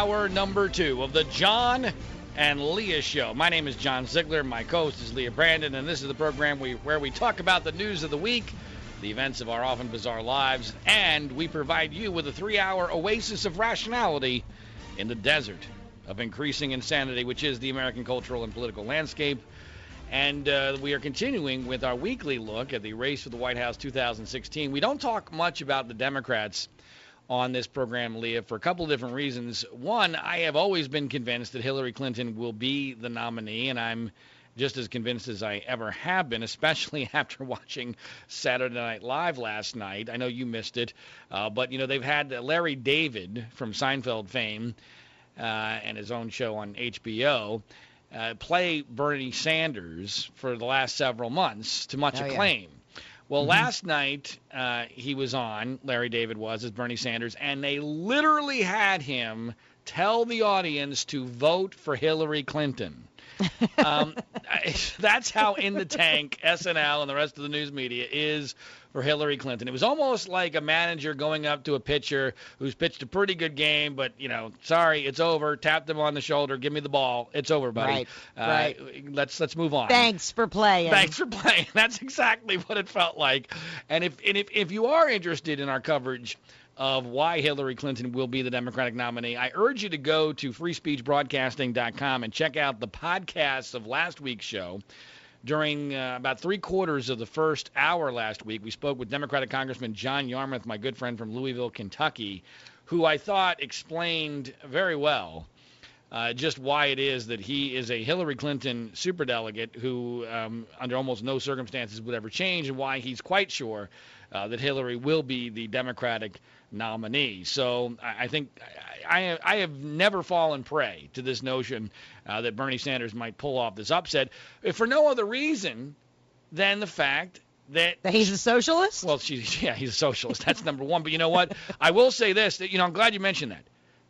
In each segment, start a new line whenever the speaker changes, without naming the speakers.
hour number two of the John and Leah Show. My name is John Ziegler. My co-host is Leah Brandon, and this is the program we, where we talk about the news of the week, the events of our often bizarre lives, and we provide you with a three-hour oasis of rationality in the desert of increasing insanity, which is the American cultural and political landscape. And uh, we are continuing with our weekly look at the race for the White House 2016. We don't talk much about the Democrats on this program, Leah, for a couple of different reasons. One, I have always been convinced that Hillary Clinton will be the nominee, and I'm just as convinced as I ever have been, especially after watching Saturday Night Live last night. I know you missed it, uh, but you know they've had Larry David from Seinfeld fame uh, and his own show on HBO. Uh, play Bernie Sanders for the last several months to much
Oh, yeah.
Well,
Mm-hmm.
last night uh, he was on, Larry David was, as Bernie Sanders, and they literally had him tell the audience to vote for Hillary Clinton. um, I- that's how in the tank SNL and the rest of the news media is for Hillary Clinton. It was almost like a manager going up to a pitcher who's pitched a pretty good game, but you know, sorry, it's over. Tapped them on the shoulder, give me the ball. It's over, buddy.
Right,
Uh,
right.
Let's let's move on.
Thanks for playing.
Thanks for playing. That's exactly what it felt like. And if and if, if you are interested in our coverage of why Hillary Clinton will be the Democratic nominee, I urge you to go to freespeechbroadcasting.com and check out the podcasts of last week's show. During uh, about three quarters of the first hour last week, we spoke with Democratic Congressman John Yarmuth, my good friend from Louisville, Kentucky, who I thought explained very well uh, just why it is that he is a Hillary Clinton superdelegate who, um, under almost no circumstances, would ever change, and why he's quite sure uh, that Hillary will be the Democratic nominee. So I, think I, I, I have never fallen prey to this notion uh, that Bernie Sanders might pull off this upset, if for no other reason than the fact that
That he's a socialist?
well, she, yeah, he's a socialist. That's number one. But you know what? I will say this. That, you know, I'm glad you mentioned that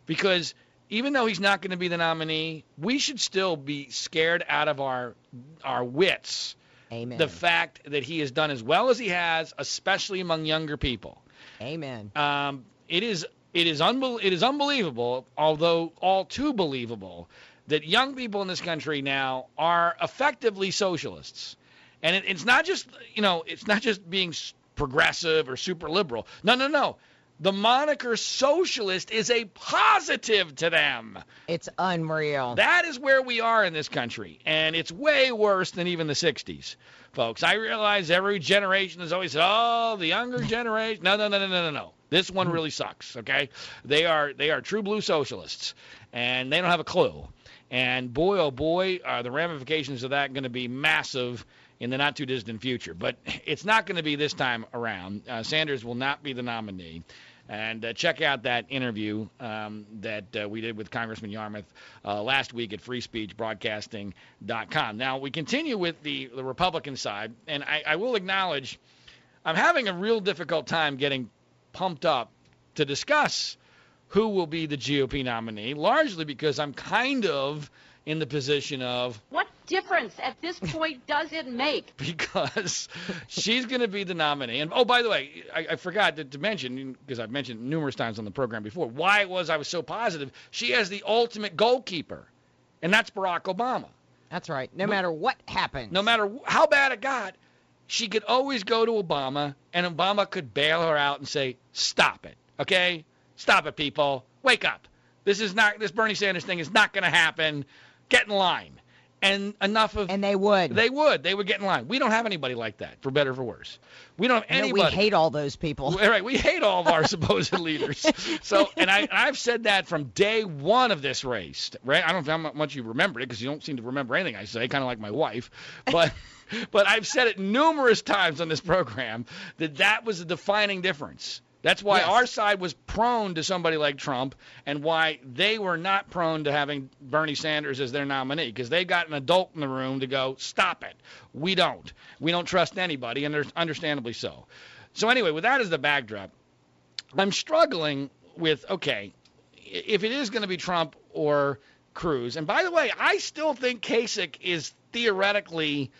because even though he's not going to be the nominee, we should still be scared out of our our wits.
Amen.
The fact that he has done as well as he has, especially among younger people.
Amen.
Um, it is it is unbel- it is unbelievable, although all too believable, that young people in this country now are effectively socialists, and it, it's not just you know it's not just being progressive or super liberal. No, no, no. The moniker socialist is a positive to them.
It's unreal.
That is where we are in this country, and it's way worse than even the 60s, folks. I realize every generation has always said, "Oh, the younger generation." No, no, no, no, no, no, no. This one really sucks. Okay, they are they are true blue socialists, and they don't have a clue. And boy, oh boy, are the ramifications of that going to be massive in the not too distant future. But it's not going to be this time around. Uh, Sanders will not be the nominee. And uh, check out that interview um, that uh, we did with Congressman Yarmuth uh, last week at freespeechbroadcasting.com. Now, we continue with the, the Republican side, and I, I will acknowledge I'm having a real difficult time getting pumped up to discuss who will be the GOP nominee, largely because I'm kind of in the position of
What difference at this point does it make?
because she's going to be the nominee. And oh, by the way, I, I forgot to, to mention because I've mentioned numerous times on the program before why it was I was so positive. She has the ultimate goalkeeper, and that's Barack Obama.
That's right. No matter what happens.
No matter how bad it got, she could always go to Obama, and Obama could bail her out and say, "Stop it, okay? Stop it, people. Wake up. This is not this Bernie Sanders thing is not going to happen. Get in line." And enough of
And they would.
they would. They would get in line. We don't have anybody like that, for better or for worse. We don't have anybody.
we hate all those people.
Right, we hate all of our supposed leaders. So, and I, and I've said that from day one of this race. Right? I don't know how much you remember it because you don't seem to remember anything I say, kind of like my wife. But, but I've said it numerous times on this program that that was a defining difference. That's why
Yes.
our side was prone to somebody like Trump, and why they were not prone to having Bernie Sanders as their nominee, because they got an adult in the room to go, "Stop it, we don't, we don't trust anybody," and there's understandably so. So anyway, with that as the backdrop, I'm struggling with okay, if it is going to be Trump or Cruz, and by the way, I still think Kasich is theoretically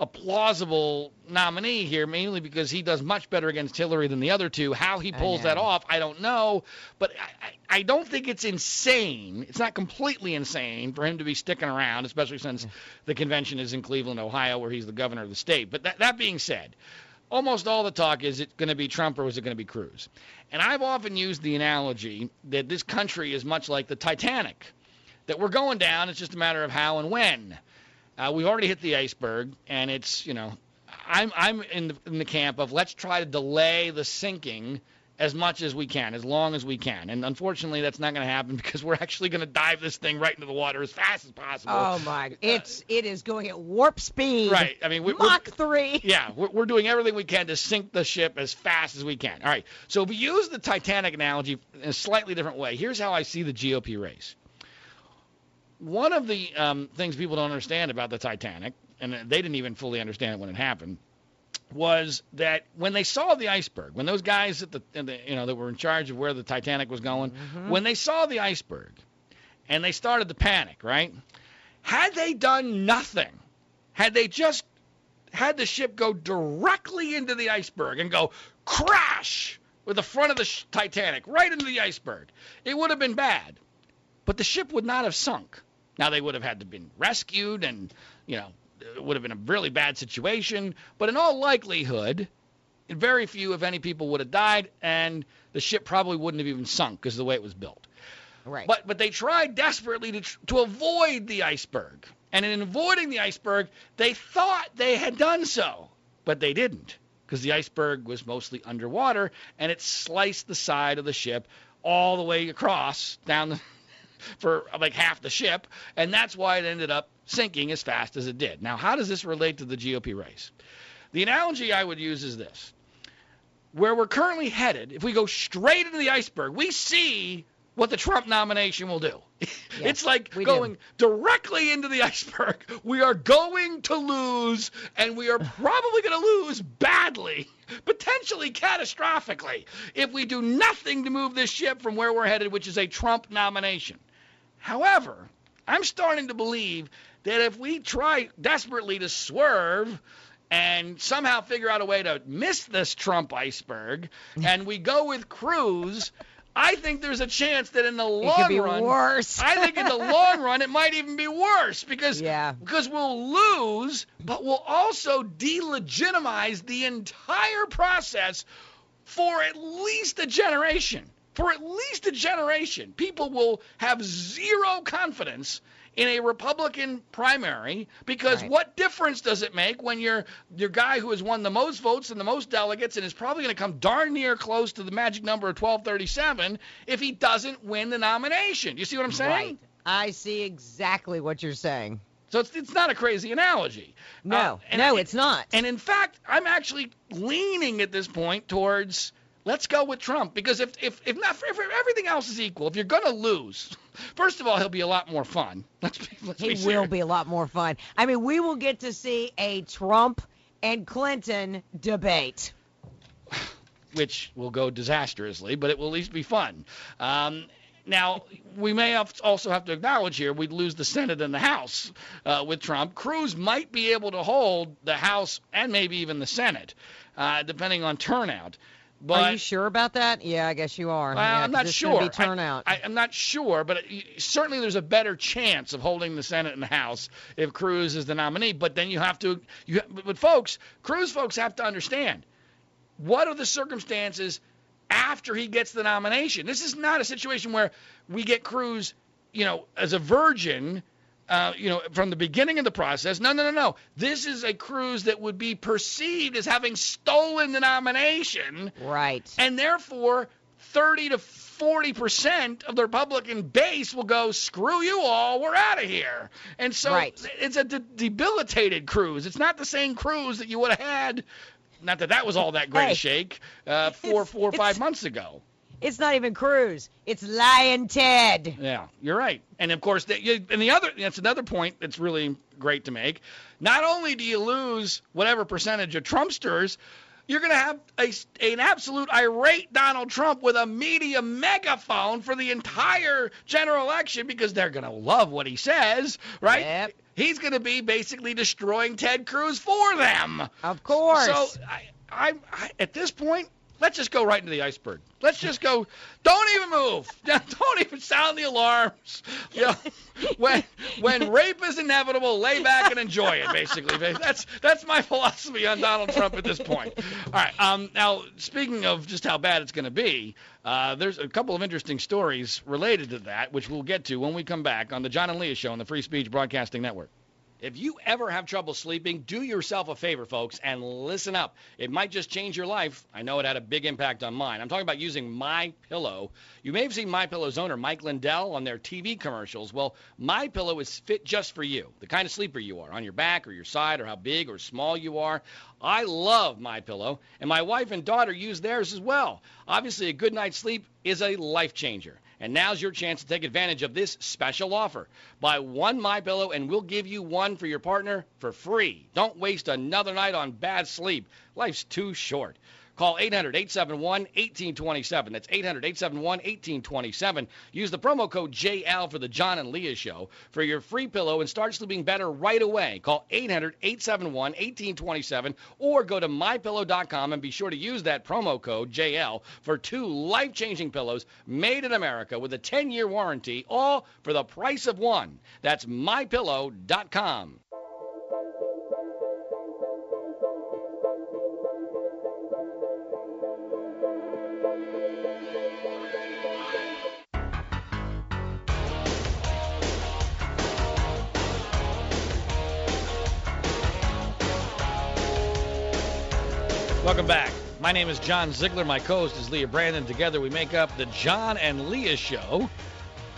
a plausible nominee here, mainly because he does much better against Hillary than the other two. How he pulls that off, I don't know. But I, I don't think it's insane. It's not completely insane for him to be sticking around, especially since the convention is in Cleveland, Ohio, where he's the governor of the state. But that, that being said, almost all the talk is it going to be Trump or is it going to be Cruz? And I've often used the analogy that this country is much like the Titanic, that we're going down. It's just a matter of how and when. Uh, we've already hit the iceberg, and it's you know, I'm I'm in the, in the camp of let's try to delay the sinking as much as we can, as long as we can. And unfortunately, that's not going to happen because we're actually going to dive this thing right into the water as fast as possible.
Oh my! It's it is going at warp speed.
Right. I mean, we- we're-
Mach three.
Yeah, we're, we're doing everything we can to sink the ship as fast as we can. All right. So if we use the Titanic analogy in a slightly different way, here's how I see the GOP race. One of the um, things people don't understand about the Titanic, and they didn't even fully understand it when it happened, was that when they saw the iceberg, when those guys at the, the you know that were in charge of where the Titanic was going, when they saw the iceberg, and they started to panic, right? Had they done nothing, had they just had the ship go directly into the iceberg and go crash with the front of the sh- Titanic right into the iceberg, it would have been bad. But the ship would not have sunk. Now they would have had to been rescued and, you know, it would have been a really bad situation, but in all likelihood, very few if any people would have died and the ship probably wouldn't have even sunk because of the way it was built.
Right.
But but they tried desperately to to avoid the iceberg, and in avoiding the iceberg, they thought they had done so, but they didn't because the iceberg was mostly underwater and it sliced the side of the ship all the way across down the for like half the ship, and that's why it ended up sinking as fast as it did. Now, how does this relate to the GOP race? The analogy I would use is this. Where we're currently headed, if we go straight into the iceberg, we see what the Trump nomination will do. it's like
we do.
going directly into the iceberg. We are going to lose, and we are probably going to lose badly, potentially catastrophically, if we do nothing to move this ship from where we're headed, which is a Trump nomination. However, I'm starting to believe that if we try desperately to swerve and somehow figure out a way to miss this Trump iceberg and we go with Cruz, I think there's a chance that in the
it
long
could be
run,
worse.
I think in the long run it might even be worse because
Yeah.
because we'll lose, but we'll also delegitimize the entire process for at least a generation. For at least a generation, people will have zero confidence in a Republican primary because
Right.
what difference does it make when your your guy who has won the most votes and the most delegates and is probably going to come darn near close to the magic number of 1237 if he doesn't win the nomination? You see what I'm saying?
Right. I see exactly what you're saying.
So it's, it's not a crazy analogy.
No,
Uh,
no, it's not.
And in fact, I'm actually leaning at this point towards let's go with Trump because if if if not if everything else is equal, if you're going to lose, first of all, he'll be a lot more fun. Let's be let's
he
be
will be a lot more fun. I mean, we will get to see a Trump and Clinton debate.
which will go disastrously, but it will at least be fun. Um, now, we may have also have to acknowledge here we'd lose the Senate and the House uh, with Trump. Cruz might be able to hold the House and maybe even the Senate, uh, depending on turnout. But
are you sure about that? Yeah, I guess you are.
Well,
yeah,
I'm not sure.
Be turnout.
I, I'm not sure, but uh, it, certainly there's a better chance of holding the Senate and the House if Cruz is the nominee. But then you have to, you, but folks, Cruz folks have to understand what are the circumstances after he gets the nomination. This is not a situation where we get Cruz, you know, as a virgin. Uh, you know, from the beginning of the process. No, no, no, no. This is a Cruz that would be perceived as having stolen the nomination
right.
and therefore 30 to 40 percent of the Republican base will go, "Screw you all, we're out of here." And so
Right.
it's a de- debilitated Cruz. It's not the same Cruz that you would have had. Not that that was all that great
Hey.
a shake uh, four, four or five months ago.
It's not even Cruz. It's Lion Ted.
Yeah, you're right. And of course, the, and the other that's another point that's really great to make. Not only do you lose whatever percentage of Trumpsters, you're going to have a, an absolute irate Donald Trump with a media megaphone for the entire general election because they're going to love what he says, right?
Yep.
He's going to be basically destroying Ted Cruz for them.
Of course.
So I, I, I, at this point, let's just go right into the iceberg. Let's just go. Don't even move. Don't even sound the alarms. You know, when when rape is inevitable, lay back and enjoy it. Basically, that's that's my philosophy on Donald Trump at this point. All right. Um. Now, speaking of just how bad it's going to be, uh, there's a couple of interesting stories related to that, which we'll get to when we come back on the John and Leah Show on the Free Speech Broadcasting Network. If you ever have trouble sleeping, do yourself a favor, folks, and listen up. It might just change your life. I know it had a big impact on mine. I'm talking about using My Pillow. You may have seen My Pillow's owner, Mike Lindell, on their TV commercials. Well, My Pillow is fit just for you, the kind of sleeper you are, on your back or your side, or how big or small you are. I love My Pillow, and my wife and daughter use theirs as well. Obviously, a good night's sleep is a life changer. And now's your chance to take advantage of this special offer. Buy one My Pillow and we'll give you one for your partner for free. Don't waste another night on bad sleep. Life's too short. Call 800 871 1827. That's 800 871 1827. Use the promo code JL for the John and Leah Show for your free pillow and start sleeping better right away. Call 800 871 1827 or go to mypillow.com and be sure to use that promo code JL for two life changing pillows made in America with a 10 year warranty, all for the price of one. That's mypillow.com. My name is John Ziegler. My co-host is Leah Brandon. Together we make up the John and Leah Show,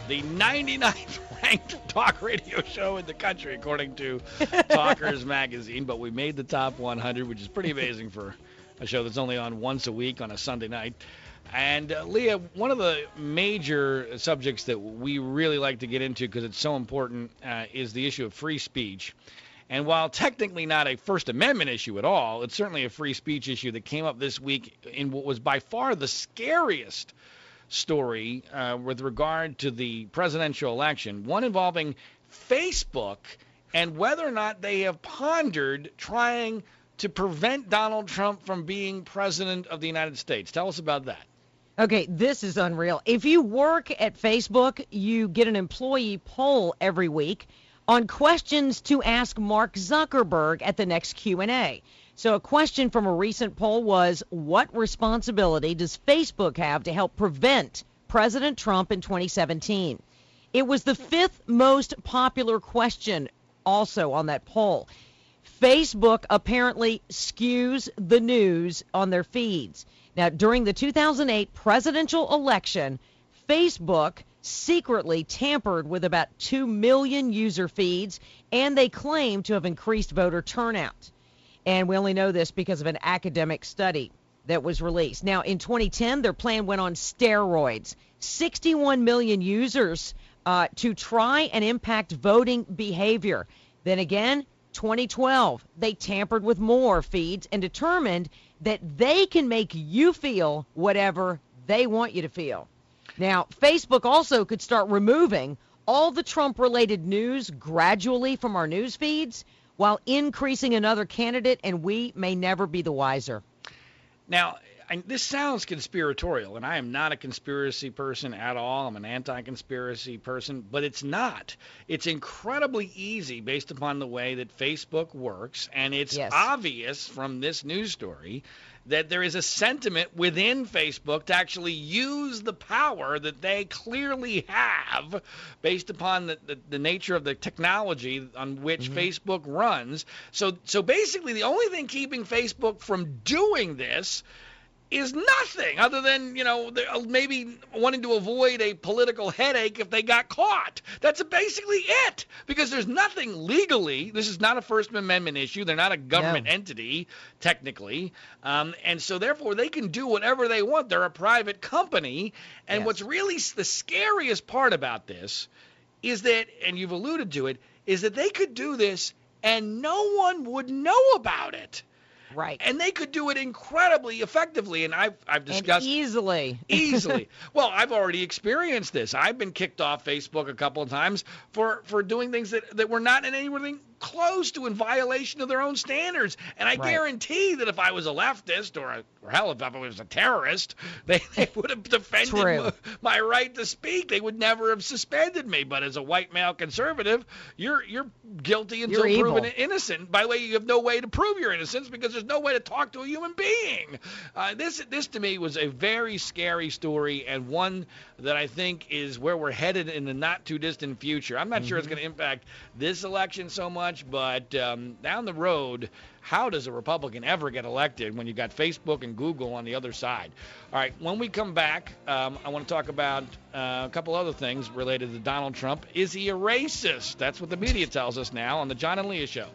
the 99th ranked talk radio show in the country, according to Talkers Magazine. But we made the top 100, which is pretty amazing for a show that's only on once a week on a Sunday night. And uh, Leah, one of the major subjects that we really like to get into because it's so important uh, is the issue of free speech. And while technically not a First Amendment issue at all, it's certainly a free speech issue that came up this week in what was by far the scariest story uh, with regard to the presidential election, one involving Facebook and whether or not they have pondered trying to prevent Donald Trump from being president of the United States. Tell us about that.
Okay, this is unreal. If you work at Facebook, you get an employee poll every week on questions to ask Mark Zuckerberg at the next Q&A. So a question from a recent poll was what responsibility does Facebook have to help prevent President Trump in 2017? It was the fifth most popular question also on that poll. Facebook apparently skews the news on their feeds. Now, during the 2008 presidential election, Facebook secretly tampered with about 2 million user feeds, and they claim to have increased voter turnout. And we only know this because of an academic study that was released. Now, in 2010, their plan went on steroids. 61 million users uh, to try and impact voting behavior. Then again, 2012, they tampered with more feeds and determined that they can make you feel whatever they want you to feel. Now, Facebook also could start removing all the Trump related news gradually from our news feeds while increasing another candidate, and we may never be the wiser.
Now, I, this sounds conspiratorial, and I am not a conspiracy person at all. I'm an anti conspiracy person, but it's not. It's incredibly easy based upon the way that Facebook works, and it's
Yes.
obvious from this news story that there is a sentiment within Facebook to actually use the power that they clearly have based upon the, the, the nature of the technology on which mm-hmm. Facebook runs. So so basically the only thing keeping Facebook from doing this is nothing other than you know maybe wanting to avoid a political headache if they got caught. That's basically it because there's nothing legally. This is not a First Amendment issue. They're not a government
No.
entity technically, um, and so therefore they can do whatever they want. They're a private company, and
Yes.
what's really the scariest part about this is that, and you've alluded to it, is that they could do this and no one would know about it.
Right.
And they could do it incredibly effectively. And I've I've
And
discussed
easily.
easily. well, I've already experienced this. I've been kicked off Facebook a couple of times for for doing things that that were not in anything close to in violation of their own standards. And I
Right.
guarantee that if I was a leftist or, a, or hell, if I was a terrorist, they, they would have defended my, my right to speak. They would never have suspended me. But as a white male conservative, you're you're guilty until
You're
proven innocent. By the way, you have no way to prove your innocence because there's no way to talk to a human being. Uh, this this to me was a very scary story and one that I think is where we're headed in the not too distant future. I'm not sure it's going to impact this election so much, but um, down the road, how does a Republican ever get elected when you've got Facebook and Google on the other side? All right, when we come back, um, I want to talk about uh, a couple other things related to Donald Trump. Is he a racist? That's what the media tells us now on the John and Leah Show.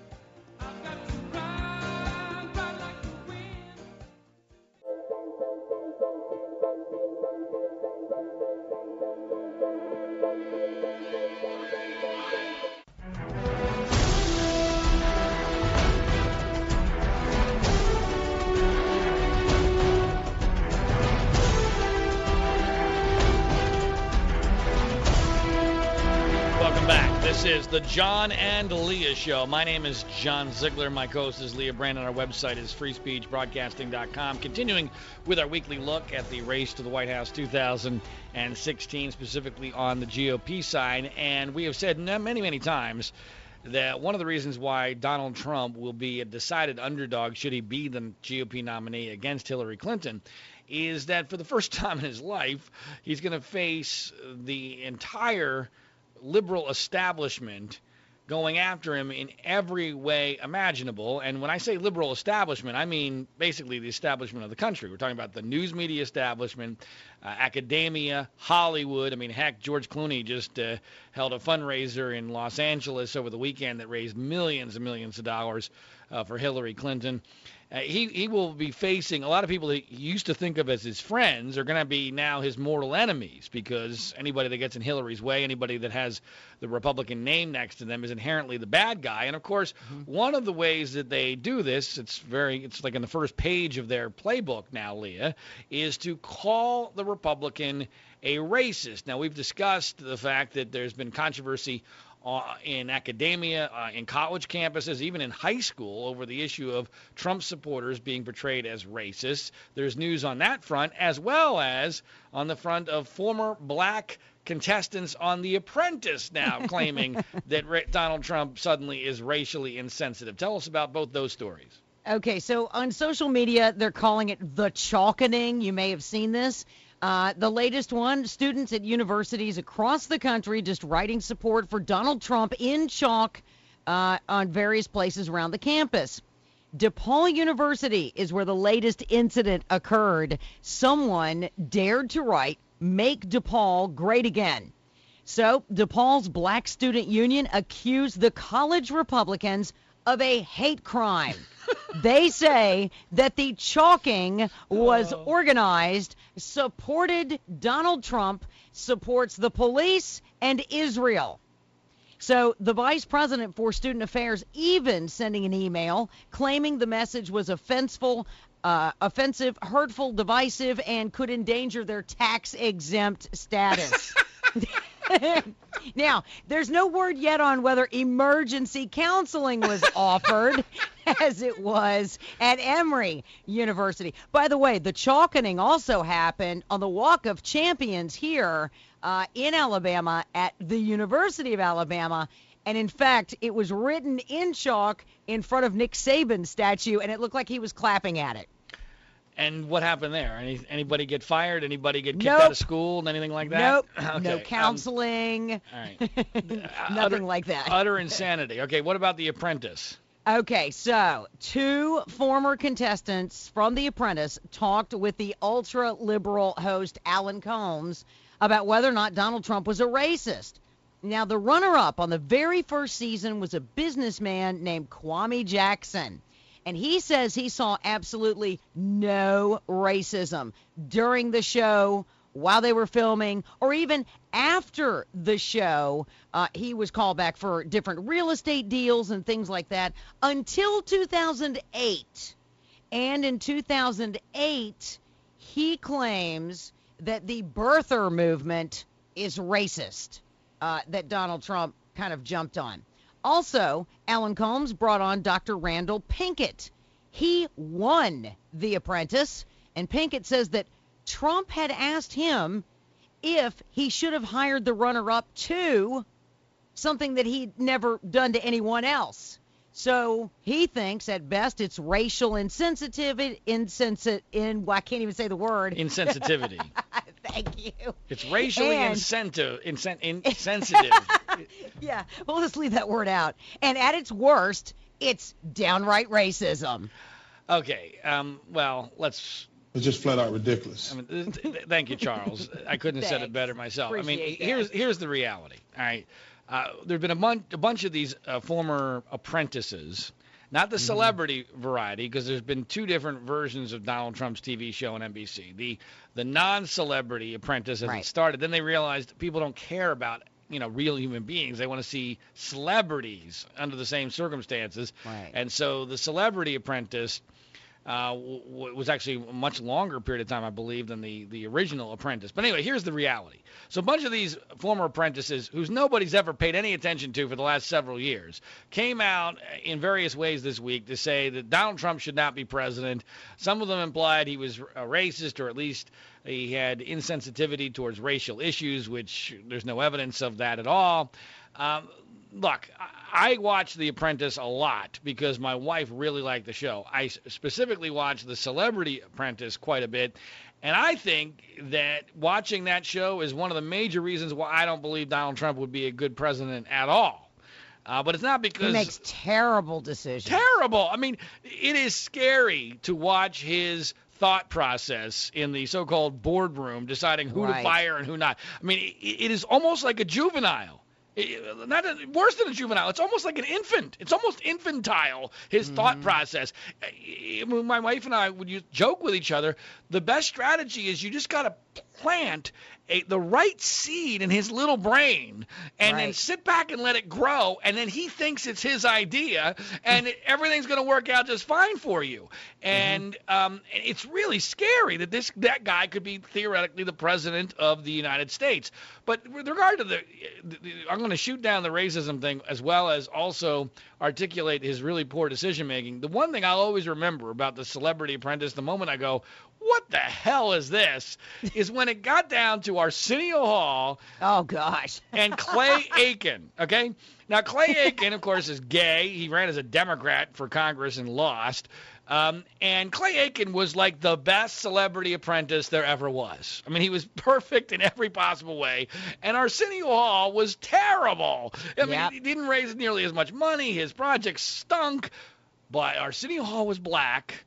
The John and Leah Show. My name is John Ziegler. My co-host is Leah Brandon. Our website is freespeechbroadcasting.com. Continuing with our weekly look at the race to the White House 2016, specifically on the GOP side. And we have said many, many times that one of the reasons why Donald Trump will be a decided underdog should he be the GOP nominee against Hillary Clinton is that for the first time in his life, he's going to face the entire liberal establishment going after him in every way imaginable. And when I say liberal establishment, I mean basically the establishment of the country. We're talking about the news media establishment, uh, academia, Hollywood. I mean, heck, George Clooney just uh, held a fundraiser in Los Angeles over the weekend that raised millions and millions of dollars uh, for Hillary Clinton. Uh, he he will be facing a lot of people that he used to think of as his friends are going to be now his mortal enemies because anybody that gets in Hillary's way, anybody that has the Republican name next to them is inherently the bad guy. And of course, one of the ways that they do this, it's very it's like in the first page of their playbook now, Leah, is to call the Republican a racist. Now we've discussed the fact that there's been controversy uh, in academia, uh, in college campuses, even in high school, over the issue of Trump supporters being portrayed as racists. There's news on that front, as well as on the front of former black contestants on The Apprentice now claiming that Donald Trump suddenly is racially insensitive. Tell us about both those stories.
Okay, so on social media, they're calling it the chalkening. You may have seen this. Uh, the latest one students at universities across the country just writing support for Donald Trump in chalk uh, on various places around the campus. DePaul University is where the latest incident occurred. Someone dared to write, Make DePaul Great Again. So, DePaul's Black Student Union accused the college Republicans of a hate crime. They say that the chalking was
Oh.
organized, supported Donald Trump, supports the police and Israel. So the vice president for student affairs even sending an email claiming the message was offenseful, uh, offensive, hurtful, divisive, and could endanger their tax exempt status. now, there's no word yet on whether emergency counseling was offered, as it was at Emory University. By the way, the chalkening also happened on the Walk of Champions here uh, in Alabama at the University of Alabama. And in fact, it was written in chalk in front of Nick Saban's statue, and it looked like he was clapping at it.
And what happened there? Any, anybody get fired? Anybody get kicked
Nope.
out of school? and Anything like that?
Nope,
Okay,
no
um,
counseling,
all right.
nothing
Utter-
like that.
Utter insanity. Okay, what about The Apprentice?
Okay, so two former contestants from The Apprentice talked with the ultra liberal host Alan Colmes about whether or not Donald Trump was a racist. Now, the runner up on the very first season was a businessman named Kwame Jackson. And he says he saw absolutely no racism during the show, while they were filming, or even after the show. Uh, he was called back for different real estate deals and things like that until 2008. And in 2008, he claims that the birther movement is racist, uh, that Donald Trump kind of jumped on. Also, Alan Colmes brought on Dr. Randall Pinkett. He won The Apprentice, and Pinkett says that Trump had asked him if he should have hired the runner up to something that he'd never done to anyone else. So he thinks at best it's racial insensitivity, insensit, in, well, I can't even say the word.
Insensitivity.
Thank you.
It's racially
And-
insensitive. Insen- insensitive.
Yeah, well, let's leave that word out. And at its worst, it's downright racism.
okay. Um. Well, let's
It's just flat out ridiculous.
I mean, th- th- thank you, Charles. I couldn't have said it better myself. I mean,
Appreciate that.
here's here's the reality. All right, uh, there've been a, bun- a bunch of these uh, former apprentices, not
Mm-hmm.
the celebrity variety, because there's been two different versions of Donald Trump's TV show on NBC. The the non-celebrity apprentice as
Right.
it started. Then they realized people don't care about you know real human beings. They want to see celebrities under the same circumstances.
Right.
And so the celebrity apprentice uh, w- was actually a much longer period of time, I believe, than the, the original apprentice. But anyway, here's the reality. So a bunch of these former apprentices, whose nobody's ever paid any attention to for the last several years, came out in various ways this week to say that Donald Trump should not be president. Some of them implied he was a racist, or at least he had insensitivity towards racial issues, which there's no evidence of that at all. Um, look, I I watch The Apprentice a lot because my wife really liked the show. I specifically watch The Celebrity Apprentice quite a bit. And I think that watching that show is one of the major reasons why I don't believe Donald Trump would be a good president at all. Uh, but it's not because He
makes terrible decisions.
terrible. I mean, it is scary to watch his thought process in the so-called boardroom deciding who
Right.
to fire and who not. I mean, it, it is almost like a juvenile. Not a, worse than a juvenile. It's almost like an infant. It's almost infantile. His thought hmm. process. I- I- My wife and I would use, joke with each other. The best strategy is you just got to plant a, the right seed in his little brain, and then sit back and let it grow, and then he thinks it's his idea, and everything's going to work out just fine for you. And um, it's really scary that this that guy could be theoretically the president of the United States. But with regard to the, the, the I'm going to shoot down the racism thing as well as also articulate his really poor decision making. The one thing I'll always remember about the Celebrity Apprentice, the moment I go, "What the hell is this?" is when it got down to Arsenio Hall
Oh gosh.
and Clay Aiken. Okay, now Clay Aiken, of course, is gay. He ran as a Democrat for Congress and lost. Um, and Clay Aiken was like the best celebrity apprentice there ever was. I mean, he was perfect in every possible way. And Arsenio Hall was terrible. I mean,
Yep.
he didn't raise nearly as much money. His project stunk. But Arsenio Hall was black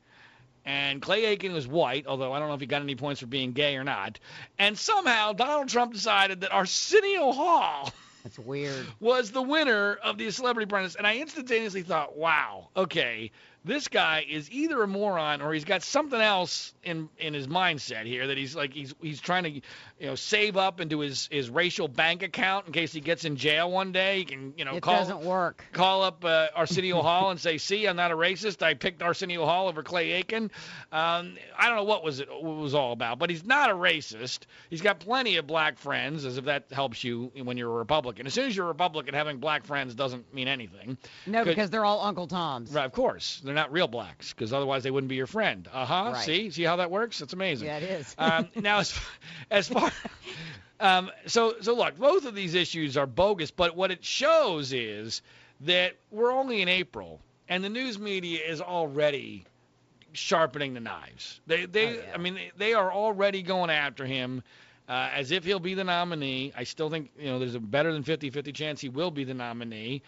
and Clay Aiken was white, although I don't know if he got any points for being gay or not. And somehow Donald Trump decided that Arsenio Hall
That's weird.
was the winner of the Celebrity Apprentice, and I instantaneously thought, wow, okay, this guy is either a moron or he's got something else in in his mindset here that he's like he's he's trying to you know save up into his his racial bank account in case he gets in jail one day. He can you know
It
call
doesn't work.
call up uh, Arsenio Hall and say, "See, I'm not a racist. I picked Arsenio Hall over Clay Aiken." Um, I don't know what was it what it was all about, but he's not a racist. He's got plenty of black friends, as if that helps you when you're a Republican. As soon as you're a Republican, having black friends doesn't mean anything.
No, because they're all Uncle Toms.
Right, of course, they're not real blacks, because otherwise they wouldn't be your friend. Uh huh.
Right.
See, see how that works? It's amazing.
Yeah, it is.
um, now, as, as far, um, so so look, both of these issues are bogus, but what it shows is that we're only in April, and the news media is already sharpening the knives. They they
Oh, yeah.
I mean they, they are already going after him. Uh, as if he'll be the nominee. I still think you know there's a better than 50-50 chance he will be the nominee,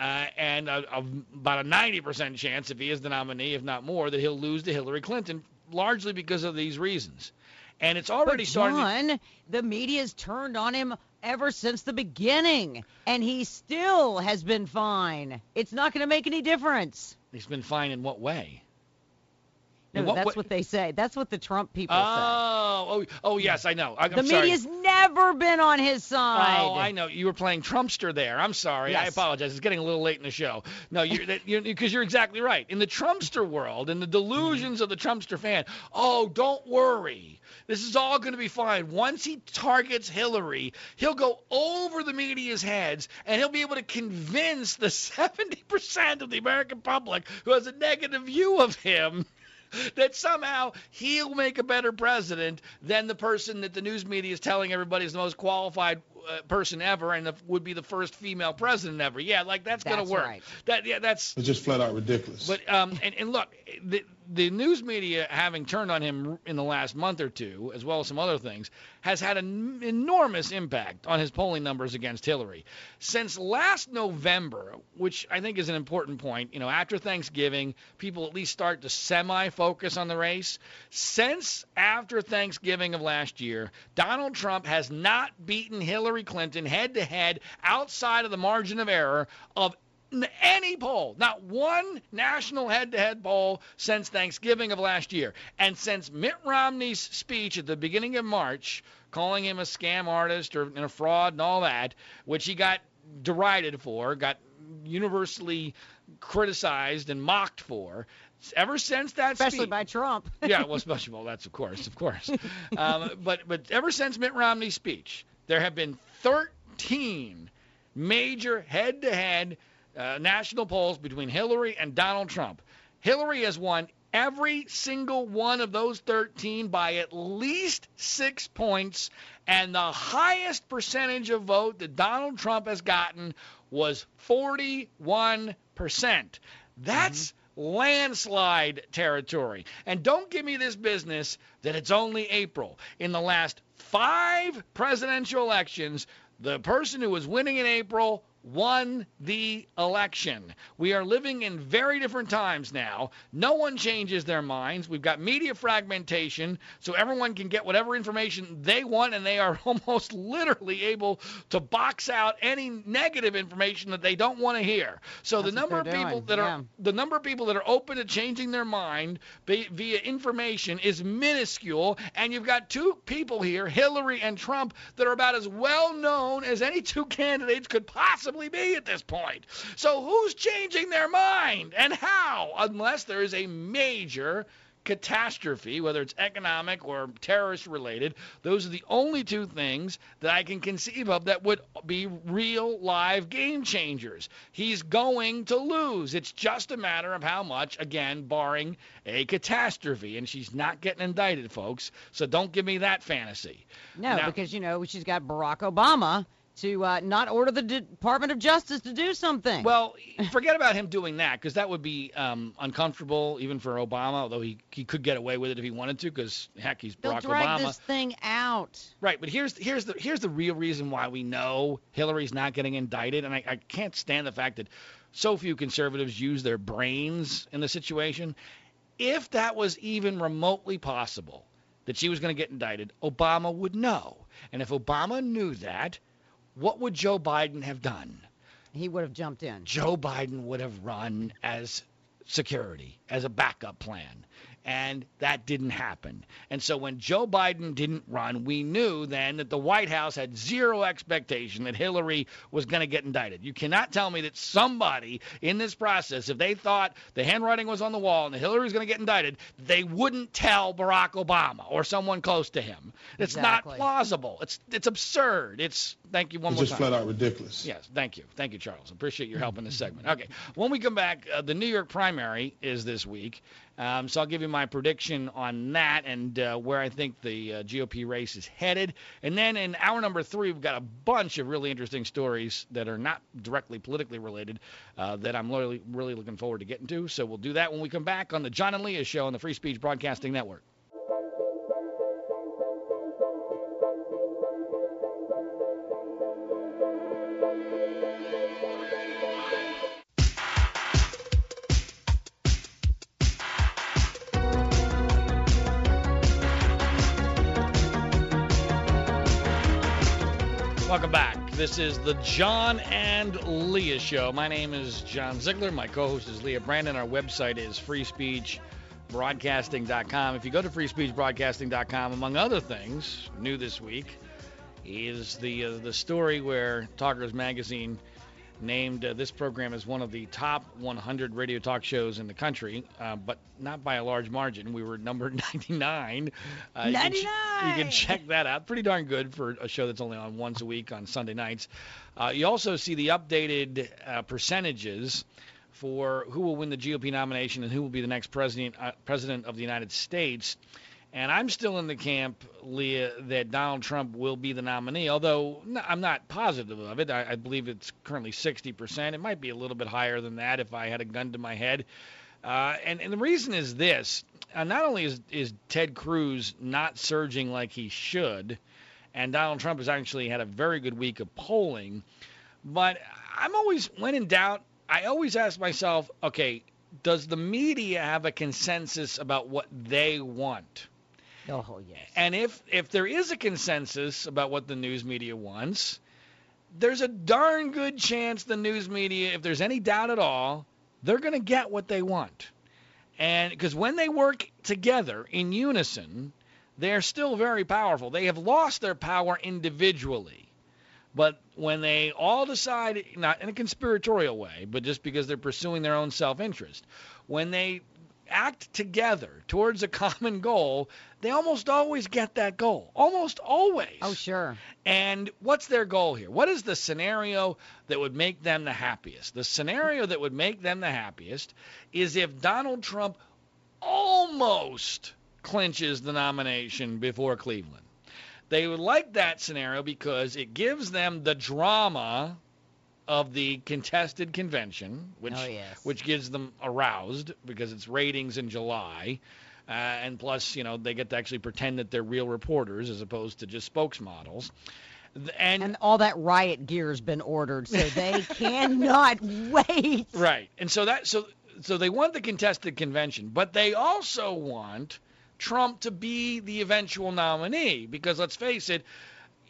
uh, and a, a, about a 90% chance if he is the nominee, if not more, that he'll lose to Hillary Clinton, largely because of these reasons. And it's already
But
starting. to-
John, the media's turned on him ever since the beginning, and he still has been fine. It's not going to make any difference.
He's been fine in what way?
No,
What-
that's
what-
what, they say. That's what the Trump people say.
Oh, oh, oh, yes, I know. I,
The
sorry.
media's never been on his side.
Oh, I know. You were playing Trumpster there. I'm sorry. I apologize. It's getting a little late in the show. No, you're because you're, you're exactly right. In the Trumpster world, in the delusions mm-hmm. of the Trumpster fan, oh, don't worry. This is all going to be fine. Once he targets Hillary, he'll go over the media's heads and he'll be able to convince the 70% of the American public who has a negative view of him that somehow he'll make a better president than the person that the news media is telling everybody is the most qualified uh, person ever and the, would be the first female president ever. Yeah, like that's, gonna work.
right.
That yeah, that's.
It's just flat out ridiculous.
But um, and, and look, the the news media having turned on him in the last month or two, as well as some other things, has had an enormous impact on his polling numbers against Hillary. Since last November, which I think is an important point, you know, after Thanksgiving, people at least start to semi-focus on the race. Since after Thanksgiving of last year, Donald Trump has not beaten Hillary Clinton head-to-head outside of the margin of error of any poll, not one national head-to-head poll since Thanksgiving of last year, and since Mitt Romney's speech at the beginning of March, calling him a scam artist or and a fraud and all that, which he got derided for, got universally criticized and mocked for. Ever since that
Especially
speech,
by Trump.
yeah, well, especially well, that's of course, of course. Um, but but ever since Mitt Romney's speech, there have been 13 major head-to-head uh, national polls between Hillary and Donald Trump. Hillary has won every single one of those 13 by at least six points, and the highest percentage of vote that Donald Trump has gotten was 41%. That's landslide territory. And don't give me this business that it's only April. In the last five presidential elections, the person who was winning in April won the election. We are living in very different times now. No one changes their minds. We've got media fragmentation, so everyone can get whatever information they want, and they are almost literally able to box out any negative information that they don't want to hear. So the
That's what
number of people
doing,
that
yeah.
are the number of people that are open to changing their mind vi- via information is minuscule, and you've got two people here, Hillary and Trump, that are about as well known as any two candidates could possibly be at this point. So who's changing their mind and how? Unless there is a major catastrophe, whether it's economic or terrorist related, those are the only two things that I can conceive of that would be real live game changers. He's going to lose. It's just a matter of how much, again, barring a catastrophe. And she's not getting indicted, folks. So don't give me that fantasy.
No,
Now-
because you know she's got Barack Obama to uh, not order the Department of Justice to do something.
Well, forget about him doing that because that would be um, uncomfortable even for Obama, although he, he could get away with it if he wanted to because, heck, he's
they'll
Barack
drag
Obama.
this thing out.
Right, but here's here's the here's the real reason why we know Hillary's not getting indicted, and I, I can't stand the fact that so few conservatives use their brains in the situation. If that was even remotely possible that she was going to get indicted, Obama would know, and if Obama knew that, what would Joe Biden have done?
He would have jumped in.
Joe Biden would have run as security, as a backup plan. And that didn't happen. And so when Joe Biden didn't run, we knew then that the White House had zero expectation that Hillary was going to get indicted. You cannot tell me that somebody in this process, if they thought the handwriting was on the wall and that Hillary was going to get indicted, they wouldn't tell Barack Obama or someone close to him. It's
Exactly.
not plausible. It's it's absurd. It's thank you one
it's
more
just
time.
Just flat out ridiculous.
Yes, thank you. Thank you, Charles. Appreciate your help in this segment. Okay, when we come back, uh, the New York primary is this week. Um, so I'll give you my prediction on that and uh, where I think the uh, GOP race is headed. And then in hour number three, we've got a bunch of really interesting stories that are not directly politically related uh, that I'm really, really looking forward to getting to. So we'll do that when we come back on the John and Leah Show on the Free Speech Broadcasting Network. This is the John and Leah Show. My name is John Ziegler. My co host is Leah Brandon. Our website is Free Speech freespeechbroadcasting.com. If you go to freespeechbroadcasting.com, among other things, new this week is the uh, the story where Talkers Magazine named uh, this program as one of the top 100 radio talk shows in the country, uh, but not by a large margin. We were number 99.
Uh, 99.
You can, you can, check that out. Pretty darn good for a show that's only on once a week on Sunday nights. Uh, you also see the updated uh, percentages for who will win the GOP nomination and who will be the next president uh, president of the United States. And I'm still in the camp, Leah, that Donald Trump will be the nominee, although I'm not positive of it. I, I believe it's currently 60%. It might be a little bit higher than that if I had a gun to my head. Uh, and, and the reason is this uh, not only is, is Ted Cruz not surging like he should, and Donald Trump has actually had a very good week of polling, but I'm always, when in doubt, I always ask myself, okay, does the media have a consensus about what they want?
Oh, yes.
And if if there is a consensus about what the news media wants, there's a darn good chance the news media, if there's any doubt at all, they're going to get what they want. And because when they work together in unison, they're still very powerful. They have lost their power individually. But when they all decide, not in a conspiratorial way, but just because they're pursuing their own self interest, when they act together towards a common goal, they almost always get that goal. Almost always.
Oh, sure.
And what's their goal here? What is the scenario that would make them the happiest? The scenario that would make them the happiest is if Donald Trump almost clinches the nomination before Cleveland. They would like that scenario because it gives them the drama of the contested convention, which
oh, yes.
which gives them aroused because it's ratings in July. Uh, and plus, you know, they get to actually pretend that they're real reporters as opposed to just spokesmodels. And,
and all that riot gear has been ordered, so they cannot wait.
Right, and so that so so they want the contested convention, but they also want Trump to be the eventual nominee because let's face it,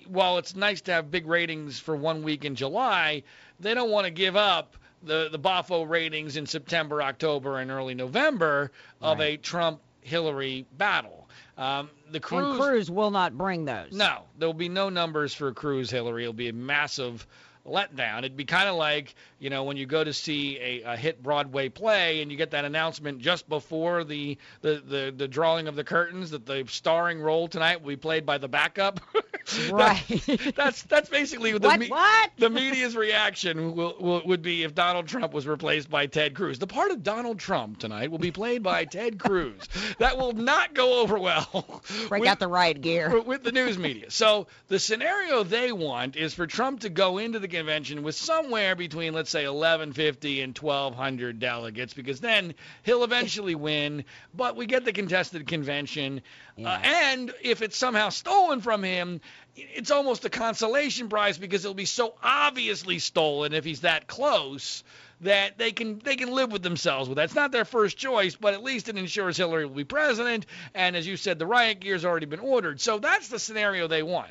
while it's nice to have big ratings for one week in July, they don't want to give up the the Boffo ratings in September, October, and early November of
right.
a Trump Hillary battle. Um, the Cruz,
and Cruz will not bring those.
No, there will be no numbers for Cruz Hillary. It'll be a massive letdown. It'd be kind of like, you know, when you go to see a, a, hit Broadway play and you get that announcement just before the, the, the, the drawing of the curtains that the starring role tonight will be played by the backup.
right.
that, that's that's basically the,
what,
me-
what?
the media's reaction will, will, would be if Donald Trump was replaced by Ted Cruz. The part of Donald Trump tonight will be played by Ted Cruz. That will not go over well.
Break
with,
out the riot gear.
With the news media. So the scenario they want is for Trump to go into the convention with somewhere between, let's say, 1150 and 1200 delegates, because then he'll eventually win. But we get the contested convention,
yeah.
uh, and if it's somehow stolen from him, it's almost a consolation prize because it'll be so obviously stolen if he's that close that they can they can live with themselves with that. It's not their first choice, but at least it ensures Hillary will be president. And as you said, the riot gear's already been ordered. So that's the scenario they want.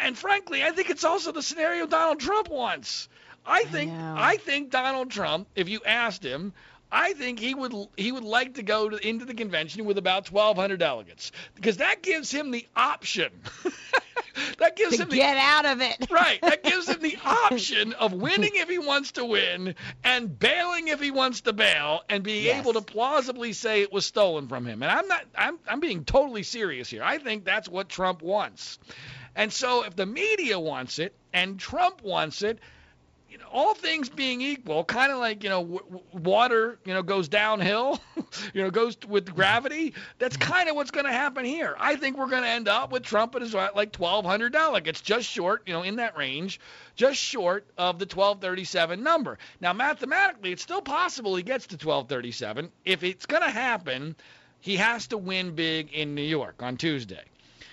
And frankly, I think it's also the scenario Donald Trump wants. I think I,
I
think Donald Trump, if you asked him, I think he would he would like to go to, into the convention with about 1,200 delegates because that gives him the option. that gives
to
him
get
the,
out of it.
right. That gives him the option of winning if he wants to win and bailing if he wants to bail and being
Yes.
able to plausibly say it was stolen from him. And I'm not I'm I'm being totally serious here. I think that's what Trump wants. And so if the media wants it and Trump wants it, you know, all things being equal, kind of like you know, w- w- water, you know, goes downhill, you know, goes with gravity. That's mm-hmm. kind of what's going to happen here. I think we're going to end up with Trump at his uh, like 1,200 delegates, just short, you know, in that range, just short of the 1237 number. Now, mathematically, it's still possible he gets to 1237. If it's going to happen, he has to win big in New York on Tuesday.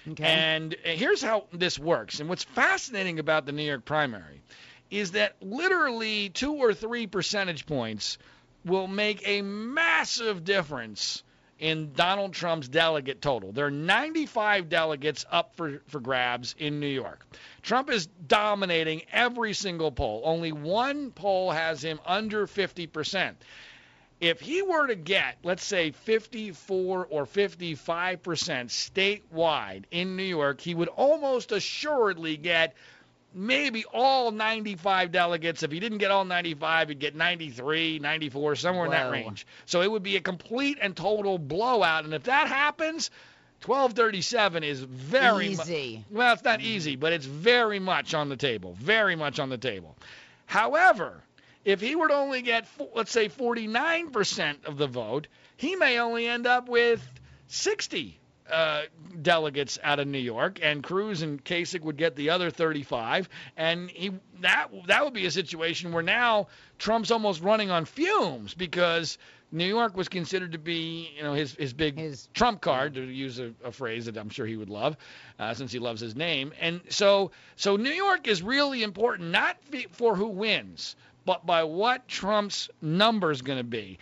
Okay.
And uh, here's how this works. And what's fascinating about the New York primary is that literally two or three percentage points will make a massive difference in Donald Trump's delegate total. There are 95 delegates up for, for grabs in New York. Trump is dominating every single poll. Only one poll has him under 50%. If he were to get, let's say, 54 or 55 percent statewide in New York, he would almost assuredly get maybe all 95 delegates. If he didn't get all 95, he'd get 93, 94, somewhere in that range. So it would be a complete and total blowout. And if that happens, 1237 is very mu-
Easy.
well, it's not easy, but it's very much on the table. Very much on the table. However, if he were to only get, let's say, 49% of the vote, he may only end up with 60 uh, delegates out of New York, and Cruz and Kasich would get the other 35, and he that that would be a situation where now Trump's almost running on fumes because New York was considered to be, you know, his his big
His-
trump card to use a, a phrase that I'm sure he would love, uh, since he loves his name. And so so New York is really important, not for who wins, but by what Trump's number is going to be.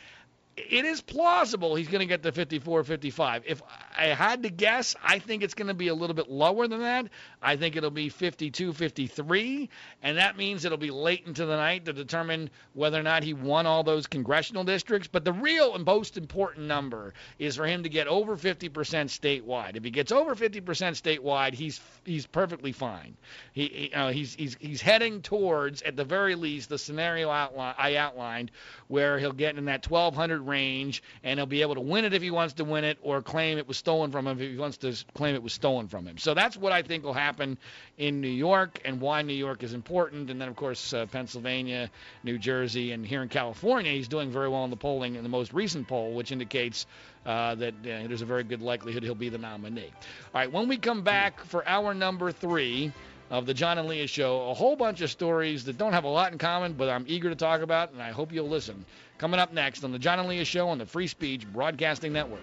It is plausible he's going to get to 54, 55. If I had to guess, I think it's going to be a little bit lower than that. I think it'll be 52, 53, and that means it'll be late into the night to determine whether or not he won all those congressional districts. But the real and most important number is for him to get over 50% statewide. If he gets over 50% statewide, he's he's perfectly fine. He, you uh, know, he's he's he's heading towards at the very least the scenario outline I outlined where he'll get in that 1200 range and he'll be able to win it if he wants to win it or claim it was stolen from him if he wants to claim it was stolen from him. So that's what I think will happen in New York and why New York is important. And then of course uh, Pennsylvania, New Jersey, and here in California he's doing very well in the polling in the most recent poll, which indicates uh, that uh, there's a very good likelihood he'll be the nominee. All right, when we come back for hour number three of the John and Leah Show, a whole bunch of stories that don't have a lot in common, but I'm eager to talk about, and I hope you'll listen. Coming up next on the John and Leah Show on the Free Speech Broadcasting Network.